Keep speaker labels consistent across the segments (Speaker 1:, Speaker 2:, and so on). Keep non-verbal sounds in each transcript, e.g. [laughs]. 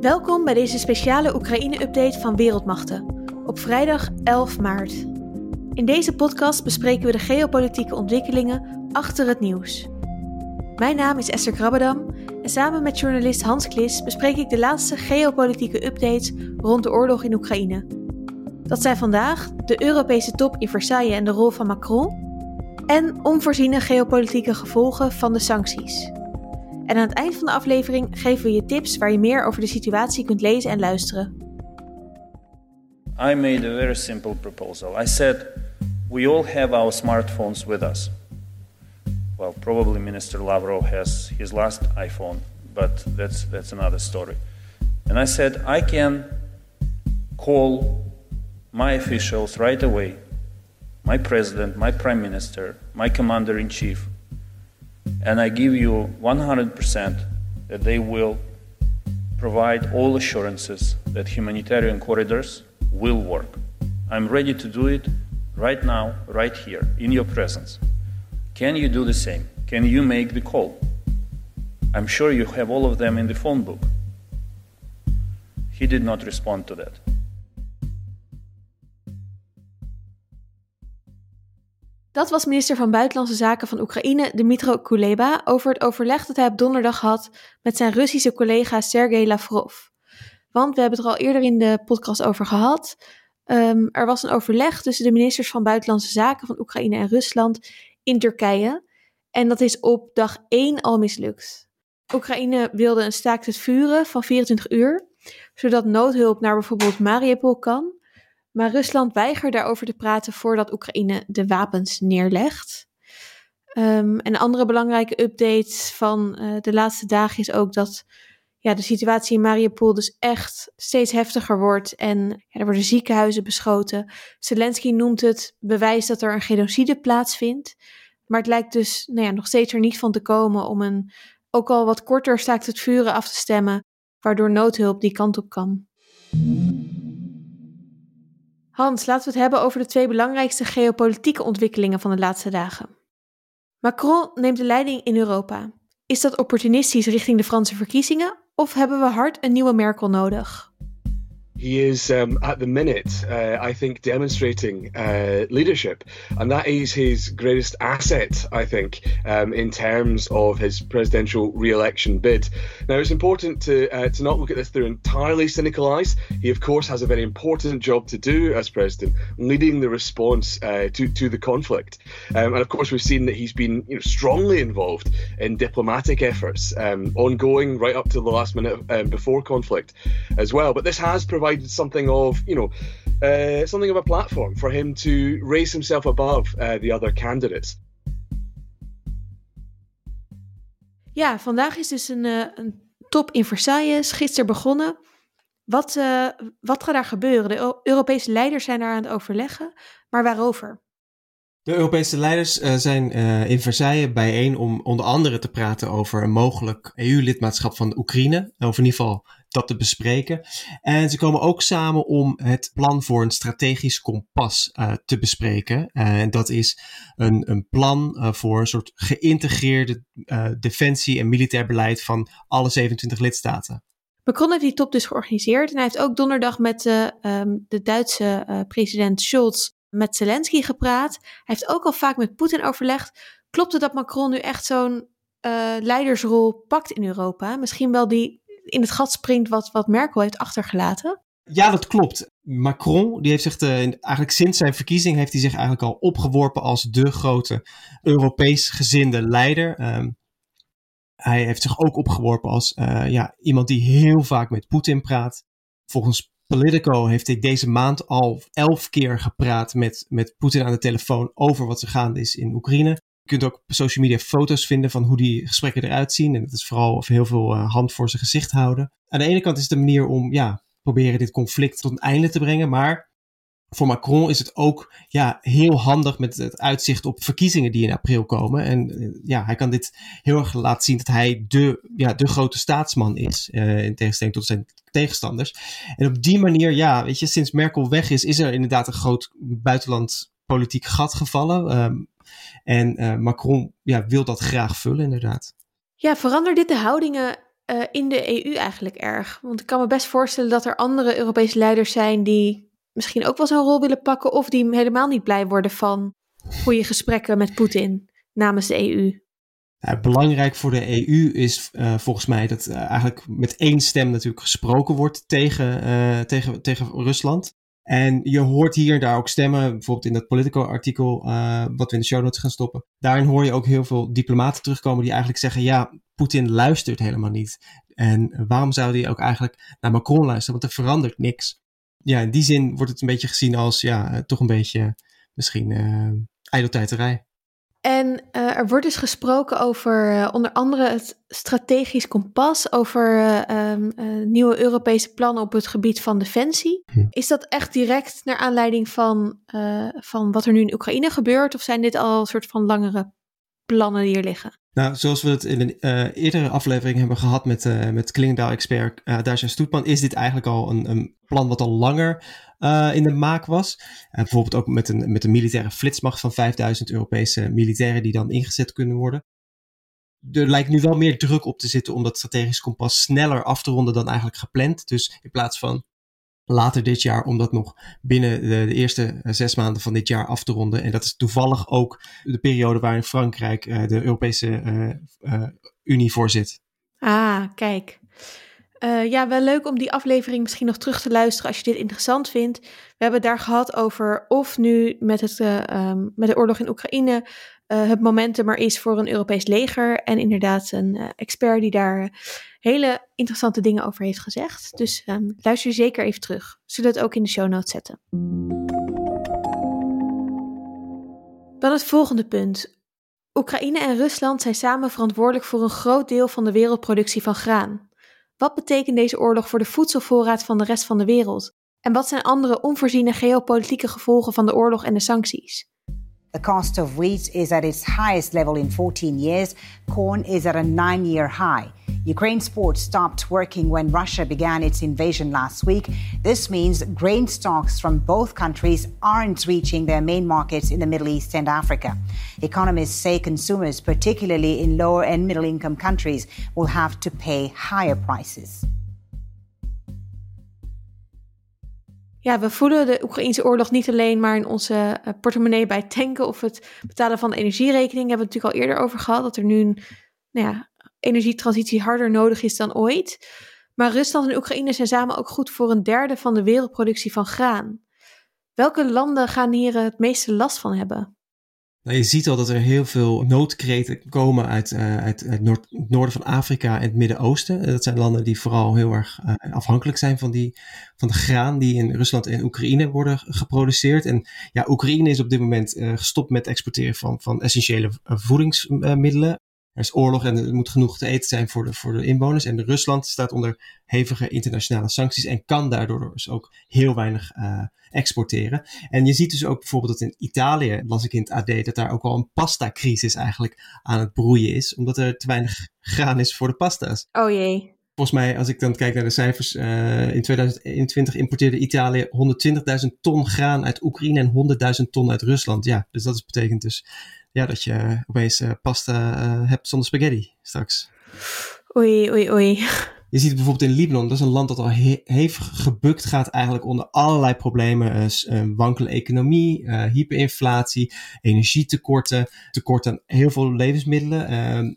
Speaker 1: Welkom bij deze speciale Oekraïne-update van Wereldmachten op vrijdag 11 maart. In deze podcast bespreken we de geopolitieke ontwikkelingen achter het nieuws. Mijn naam is Esther Krabbedam en samen met journalist Hans Klis bespreek ik de laatste geopolitieke updates rond de oorlog in Oekraïne. Dat zijn vandaag de Europese top in Versailles en de rol van Macron en onvoorziene geopolitieke gevolgen van de sancties. En aan het eind van de aflevering geven we je tips waar je meer over de situatie kunt lezen en luisteren.
Speaker 2: I made a very simple proposal. I said, we all have our smartphones with us. Well, probably Minister Lavrov has his last iPhone, but that's, that's another story. And I said, I can call my officials right away my president, my prime minister, my commander in chief, and I give you 100% that they will provide all assurances that humanitarian corridors will work. I'm ready to do it right now, right here, in your presence. Can you do the same? Can you make the call? I'm sure you have all of them in the phone book. He did not respond to that.
Speaker 1: Dat was minister van Buitenlandse Zaken van Oekraïne Dmytro Kuleba over het overleg dat hij op donderdag had met zijn Russische collega Sergei Lavrov. Want we hebben het er al eerder in de podcast over gehad. Um, er was een overleg tussen de ministers van Buitenlandse Zaken van Oekraïne en Rusland in Turkije. En dat is op dag 1 al mislukt. Oekraïne wilde een staakt het vuren van 24 uur, zodat noodhulp naar bijvoorbeeld Mariupol kan. Maar Rusland weigert daarover te praten voordat Oekraïne de wapens neerlegt. Um, een andere belangrijke update van uh, de laatste dagen is ook dat ja, de situatie in Mariupol dus echt steeds heftiger wordt en er worden ziekenhuizen beschoten. Zelensky noemt het bewijs dat er een genocide plaatsvindt. Maar het lijkt dus nou ja, nog steeds er niet van te komen om een ook al wat korter staakt het vuren af te stemmen, waardoor noodhulp die kant op kan. Hans, laten we het hebben over de twee belangrijkste geopolitieke ontwikkelingen van de laatste dagen. Macron neemt de leiding in Europa. Is dat opportunistisch richting de Franse verkiezingen of hebben we hard een nieuwe Merkel nodig?
Speaker 3: He is um, at the minute, uh, I think, demonstrating uh, leadership, and that is his greatest asset, I think, um, in terms of his presidential re-election bid. Now, it's important to uh, to not look at this through entirely cynical eyes. He, of course, has a very important job to do as president, leading the response uh, to to the conflict, um, and of course, we've seen that he's been you know, strongly involved in diplomatic efforts, um, ongoing right up to the last minute um, before conflict, as well. But this has provided provided something of, you know, uh, something of a platform for him to raise himself above uh, the other candidates.
Speaker 1: Ja, vandaag is dus een, uh, een top in Versailles gisteren begonnen. Wat, uh, wat gaat daar gebeuren? De Europese leiders zijn daar aan het overleggen, maar waarover?
Speaker 4: De Europese leiders uh, zijn uh, in Versailles bijeen om onder andere te praten over een mogelijk EU-lidmaatschap van de Oekraïne. Of in ieder geval dat te bespreken. En ze komen ook samen om het plan voor een strategisch kompas uh, te bespreken. En dat is een, een plan voor een soort geïntegreerde defensie- en militair beleid van alle 27 lidstaten.
Speaker 1: Macron heeft die top dus georganiseerd en hij heeft ook donderdag met de, um, de Duitse president Scholz met Zelensky gepraat. Hij heeft ook al vaak met Poetin overlegd. Klopt het dat Macron nu echt zo'n leidersrol pakt in Europa? Misschien wel die in het gat springt wat, wat Merkel heeft achtergelaten?
Speaker 4: Ja, dat klopt. Macron, die heeft zich de, eigenlijk sinds zijn verkiezing heeft hij zich eigenlijk al opgeworpen als de grote Europees gezinde leider. Um, hij heeft zich ook opgeworpen als uh, ja, iemand die heel vaak met Poetin praat. Volgens Politico heeft hij deze maand al elf keer gepraat met, met Poetin aan de telefoon over wat er gaande is in Oekraïne. Je kunt ook op social media foto's vinden van hoe die gesprekken eruit zien. En dat is vooral heel veel uh, hand voor zijn gezicht houden. Aan de ene kant is het een manier om ja, proberen dit conflict tot een einde te brengen. Maar voor Macron is het ook ja, heel handig met het uitzicht op verkiezingen die in april komen. En uh, ja, hij kan dit heel erg laten zien dat hij de, ja, de grote staatsman is. Uh, in tegenstelling tot zijn tegenstanders. En op die manier, ja, weet je, sinds Merkel weg is, is er inderdaad een groot buitenland politiek gat gevallen. Um, en uh, Macron ja, wil dat graag vullen, inderdaad.
Speaker 1: Ja, verandert dit de houdingen uh, in de EU eigenlijk erg? Want ik kan me best voorstellen dat er andere Europese leiders zijn die misschien ook wel zo'n rol willen pakken of die helemaal niet blij worden van goede gesprekken met Poetin namens de EU.
Speaker 4: Nou, belangrijk voor de EU is uh, volgens mij dat uh, eigenlijk met één stem natuurlijk gesproken wordt tegen, uh, tegen, tegen Rusland. En je hoort hier en daar ook stemmen, bijvoorbeeld in dat Politico-artikel, wat we in de show notes gaan stoppen. Daarin hoor je ook heel veel diplomaten terugkomen die eigenlijk zeggen: ja, Poetin luistert helemaal niet. En waarom zou hij ook eigenlijk naar Macron luisteren? Want er verandert niks. Ja, in die zin wordt het een beetje gezien als ja, toch een beetje misschien uh.
Speaker 1: En uh, er wordt dus gesproken over uh, onder andere het strategisch kompas, over uh, um, nieuwe Europese plannen op het gebied van defensie. Hm. Is dat echt direct naar aanleiding van, van wat er nu in Oekraïne gebeurt, of zijn dit al een soort van langere plannen die er liggen?
Speaker 4: Nou, zoals we het in een eerdere aflevering hebben gehad met, met Klingendaal-expert uh, Stoetman, is dit eigenlijk al een, een plan wat al langer uh, in de maak was. Uh, bijvoorbeeld ook met een, met een militaire flitsmacht van 5000 Europese militairen die dan ingezet kunnen worden. Er lijkt nu wel meer druk op te zitten om dat strategisch kompas sneller af te ronden dan eigenlijk gepland. Dus in plaats van later dit jaar, om dat nog binnen de, eerste zes maanden van dit jaar af te ronden. En dat is toevallig ook de periode waarin Frankrijk uh, de Europese Unie voor zit.
Speaker 1: Ah, kijk. Uh, ja, wel leuk om die aflevering misschien nog terug te luisteren als je dit interessant vindt. We hebben het daar gehad over of nu met, het, uh, um, met de oorlog in Oekraïne uh, het momentum er is voor een Europees leger. En inderdaad een expert die daar hele interessante dingen over heeft gezegd. Dus um, luister zeker even terug. Zullen we het ook in de show notes zetten. Dan het volgende punt. Oekraïne en Rusland zijn samen verantwoordelijk voor een groot deel van de wereldproductie van graan. Wat betekent deze oorlog voor de voedselvoorraad van de rest van de wereld? En wat zijn andere onvoorziene geopolitieke gevolgen van de oorlog en de sancties?
Speaker 5: The cost of wheat is at its highest level in 14 years. Corn is at a nine year high. Ukraine's ports stopped working when Russia began its invasion last week. This means grain stocks from both countries aren't reaching their main markets in the Middle East and Africa. Economists say consumers, particularly in lower and middle income countries, will have to pay higher prices.
Speaker 1: Ja, we voelen de Oekraïnse oorlog niet alleen maar in onze portemonnee bij tanken of het betalen van de energierekening. Hebben we het natuurlijk al eerder over gehad, dat er nu een nou ja, energietransitie harder nodig is dan ooit. Maar Rusland en Oekraïne zijn samen ook goed voor een derde van de wereldproductie van graan. Welke landen gaan hier het meeste last van hebben?
Speaker 4: Nou, je ziet al dat er heel veel noodkreten komen uit, uh, uit, het noorden van Afrika en het Midden-Oosten. Dat zijn landen die vooral heel erg uh, afhankelijk zijn van, die, van de graan die in Rusland en Oekraïne worden geproduceerd. En ja, Oekraïne is op dit moment gestopt met exporteren van, van essentiële voedingsmiddelen. Er is oorlog en er moet genoeg te eten zijn voor de, voor de inwoners. En Rusland staat onder hevige internationale sancties en kan daardoor dus ook heel weinig uh, exporteren. En je ziet dus ook bijvoorbeeld dat in Italië, las ik in het AD, dat daar ook al een pasta-crisis eigenlijk aan het broeien is, omdat er te weinig graan is voor de pasta's.
Speaker 1: Oh jee.
Speaker 4: Volgens mij, als ik dan kijk naar de cijfers, uh, in 2021 importeerde Italië 120.000 ton graan uit Oekraïne en 100.000 ton uit Rusland. Ja, dus dat betekent dus ja, dat je opeens uh, pasta uh, hebt zonder spaghetti straks.
Speaker 1: Oei, oei, oei.
Speaker 4: Je ziet bijvoorbeeld in Libanon, dat is een land dat al he hevig gebukt gaat eigenlijk onder allerlei problemen. Uh, wankele economie, hyperinflatie, energietekorten, tekort aan heel veel levensmiddelen.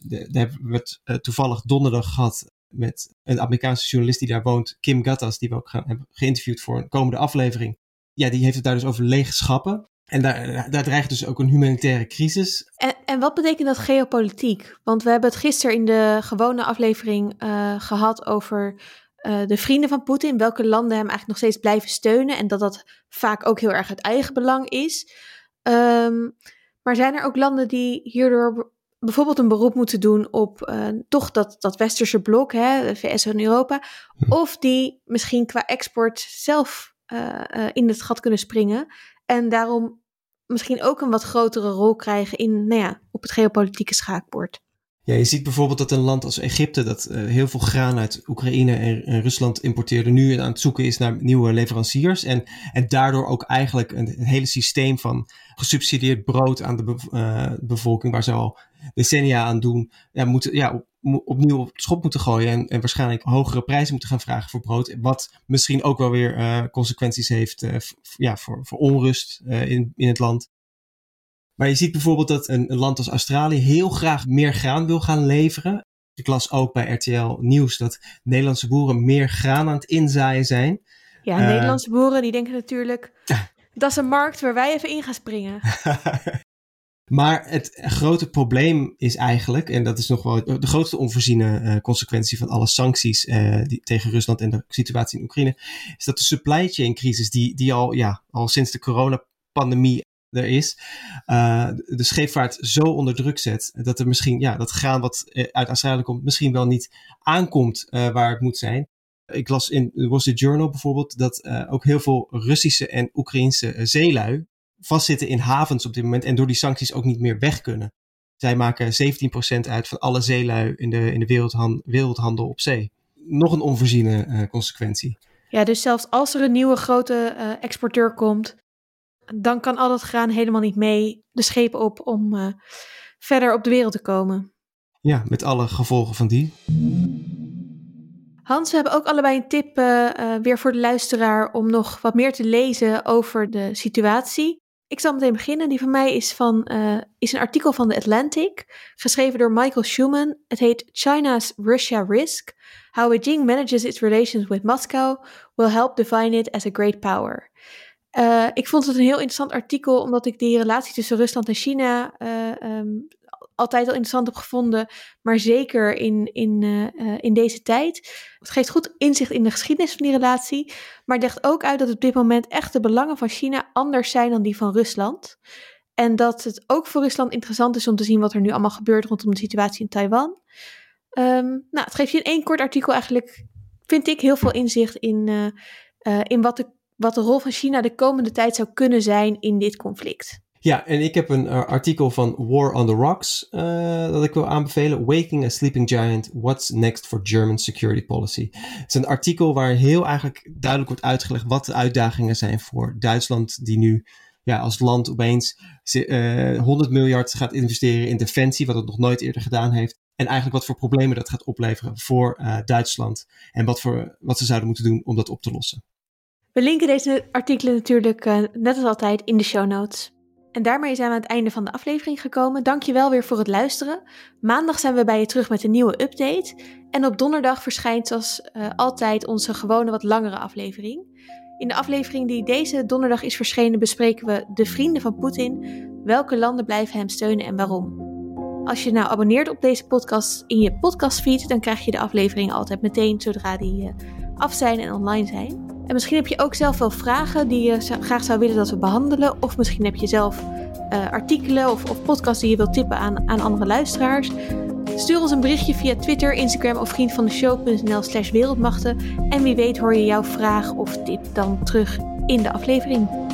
Speaker 4: daar hebben we het toevallig donderdag gehad met een Amerikaanse journalist die daar woont, Kim Gattas, die we ook gaan, hebben geïnterviewd voor een komende aflevering. Ja, die heeft het daar dus over lege schappen. En daar, daar dreigt dus ook een humanitaire crisis.
Speaker 1: En, en wat betekent dat geopolitiek? Want we hebben het gisteren in de gewone aflevering uh, gehad over uh, de vrienden van Poetin. Welke landen hem eigenlijk nog steeds blijven steunen. En dat dat vaak ook heel erg uit eigen belang is. Um, maar zijn er ook landen die hierdoor bijvoorbeeld een beroep moeten doen op uh, toch dat, dat westerse blok, hè, de VS en Europa. Hm. Of die misschien qua export zelf in het gat kunnen springen. En daarom misschien ook een wat grotere rol krijgen in, nou ja, op het geopolitieke schaakbord.
Speaker 4: Ja, je ziet bijvoorbeeld dat een land als Egypte, dat uh, heel veel graan uit Oekraïne en, Rusland importeerde, nu aan het zoeken is naar nieuwe leveranciers. En, en daardoor ook eigenlijk een, een hele systeem van gesubsidieerd brood aan de be, uh, bevolking, waar ze al decennia aan doen, ja, moeten, ja, op, opnieuw op schop moeten gooien en, en waarschijnlijk hogere prijzen moeten gaan vragen voor brood. Wat misschien ook wel weer uh, consequenties heeft ja, voor, voor onrust in, in het land. Maar je ziet bijvoorbeeld dat een, een, land als Australië heel graag meer graan wil gaan leveren. Ik las ook bij RTL Nieuws dat Nederlandse boeren meer graan aan het inzaaien zijn.
Speaker 1: Ja, uh, Nederlandse boeren die denken natuurlijk, dat is een markt waar wij even in gaan springen. [laughs]
Speaker 4: maar het grote probleem is eigenlijk, en dat is nog wel de grootste onvoorziene uh, consequentie van alle sancties uh, die, tegen Rusland en de situatie in Oekraïne, is dat de supply chain crisis die, die al, ja, al sinds de coronapandemie er is, uh, de scheepvaart zo onder druk zet dat er misschien, ja, dat graan wat eh, uit Australië komt, misschien wel niet aankomt uh, waar het moet zijn. Ik las in de Wall Street Journal bijvoorbeeld dat ook heel veel Russische en Oekraïnse zeelui vastzitten in havens op dit moment en door die sancties ook niet meer weg kunnen. Zij maken 17% uit van alle zeelui in de, in de wereldhan wereldhandel op zee. Nog een onvoorziene consequentie.
Speaker 1: Ja, dus zelfs als er een nieuwe grote exporteur komt, dan kan al dat graan helemaal niet mee de schepen op om uh, verder op de wereld te komen.
Speaker 4: Ja, met alle gevolgen van die.
Speaker 1: Hans, we hebben ook allebei een tip uh, uh, weer voor de luisteraar om nog wat meer te lezen over de situatie. Ik zal meteen beginnen. Die van mij is, van, is een artikel van The Atlantic, geschreven door Michael Schumann. Het heet China's Russia Risk: How Beijing Manages Its Relations with Moscow Will Help Define It as a Great Power. Uh, ik vond het een heel interessant artikel, omdat ik die relatie tussen Rusland en China uh, um, altijd al interessant heb gevonden, maar zeker in, in, uh, in deze tijd. Het geeft goed inzicht in de geschiedenis van die relatie, maar legt ook uit dat op dit moment echt de belangen van China anders zijn dan die van Rusland. En dat het ook voor Rusland interessant is om te zien wat er nu allemaal gebeurt rondom de situatie in Taiwan. Um, nou, het geeft je in één kort artikel eigenlijk, vind ik, heel veel inzicht in, in wat de wat de rol van China de komende tijd zou kunnen zijn in dit conflict.
Speaker 4: Ja, en ik heb een uh, artikel van War on the Rocks uh, dat ik wil aanbevelen. Waking a Sleeping Giant, What's Next for German Security Policy. Het is een artikel waar heel eigenlijk duidelijk wordt uitgelegd wat de uitdagingen zijn voor Duitsland, die nu ja, als land opeens uh, 100 miljard gaat investeren in defensie, wat het nog nooit eerder gedaan heeft. En eigenlijk wat voor problemen dat gaat opleveren voor Duitsland. En wat, voor, wat ze zouden moeten doen om dat op te lossen.
Speaker 1: We linken deze artikelen natuurlijk uh, net als altijd in de show notes. En daarmee zijn we aan het einde van de aflevering gekomen. Dankjewel weer voor het luisteren. Maandag zijn we bij je terug met een nieuwe update. En op donderdag verschijnt zoals uh, altijd onze gewone wat langere aflevering. In de aflevering die deze donderdag is verschenen bespreken we de vrienden van Poetin. Welke landen blijven hem steunen en waarom? Als je nou abonneert op deze podcast in je podcastfeed, dan krijg je de aflevering altijd meteen zodra die uh, af zijn en online zijn. En misschien heb je ook zelf wel vragen die je graag zou willen dat we behandelen. Of misschien heb je zelf uh, artikelen of, of podcasts die je wilt tippen aan, aan andere luisteraars. Stuur ons een berichtje via Twitter, Instagram of vriendvandeshow.nl slash wereldmachten. En wie weet hoor je jouw vraag of tip dan terug in de aflevering.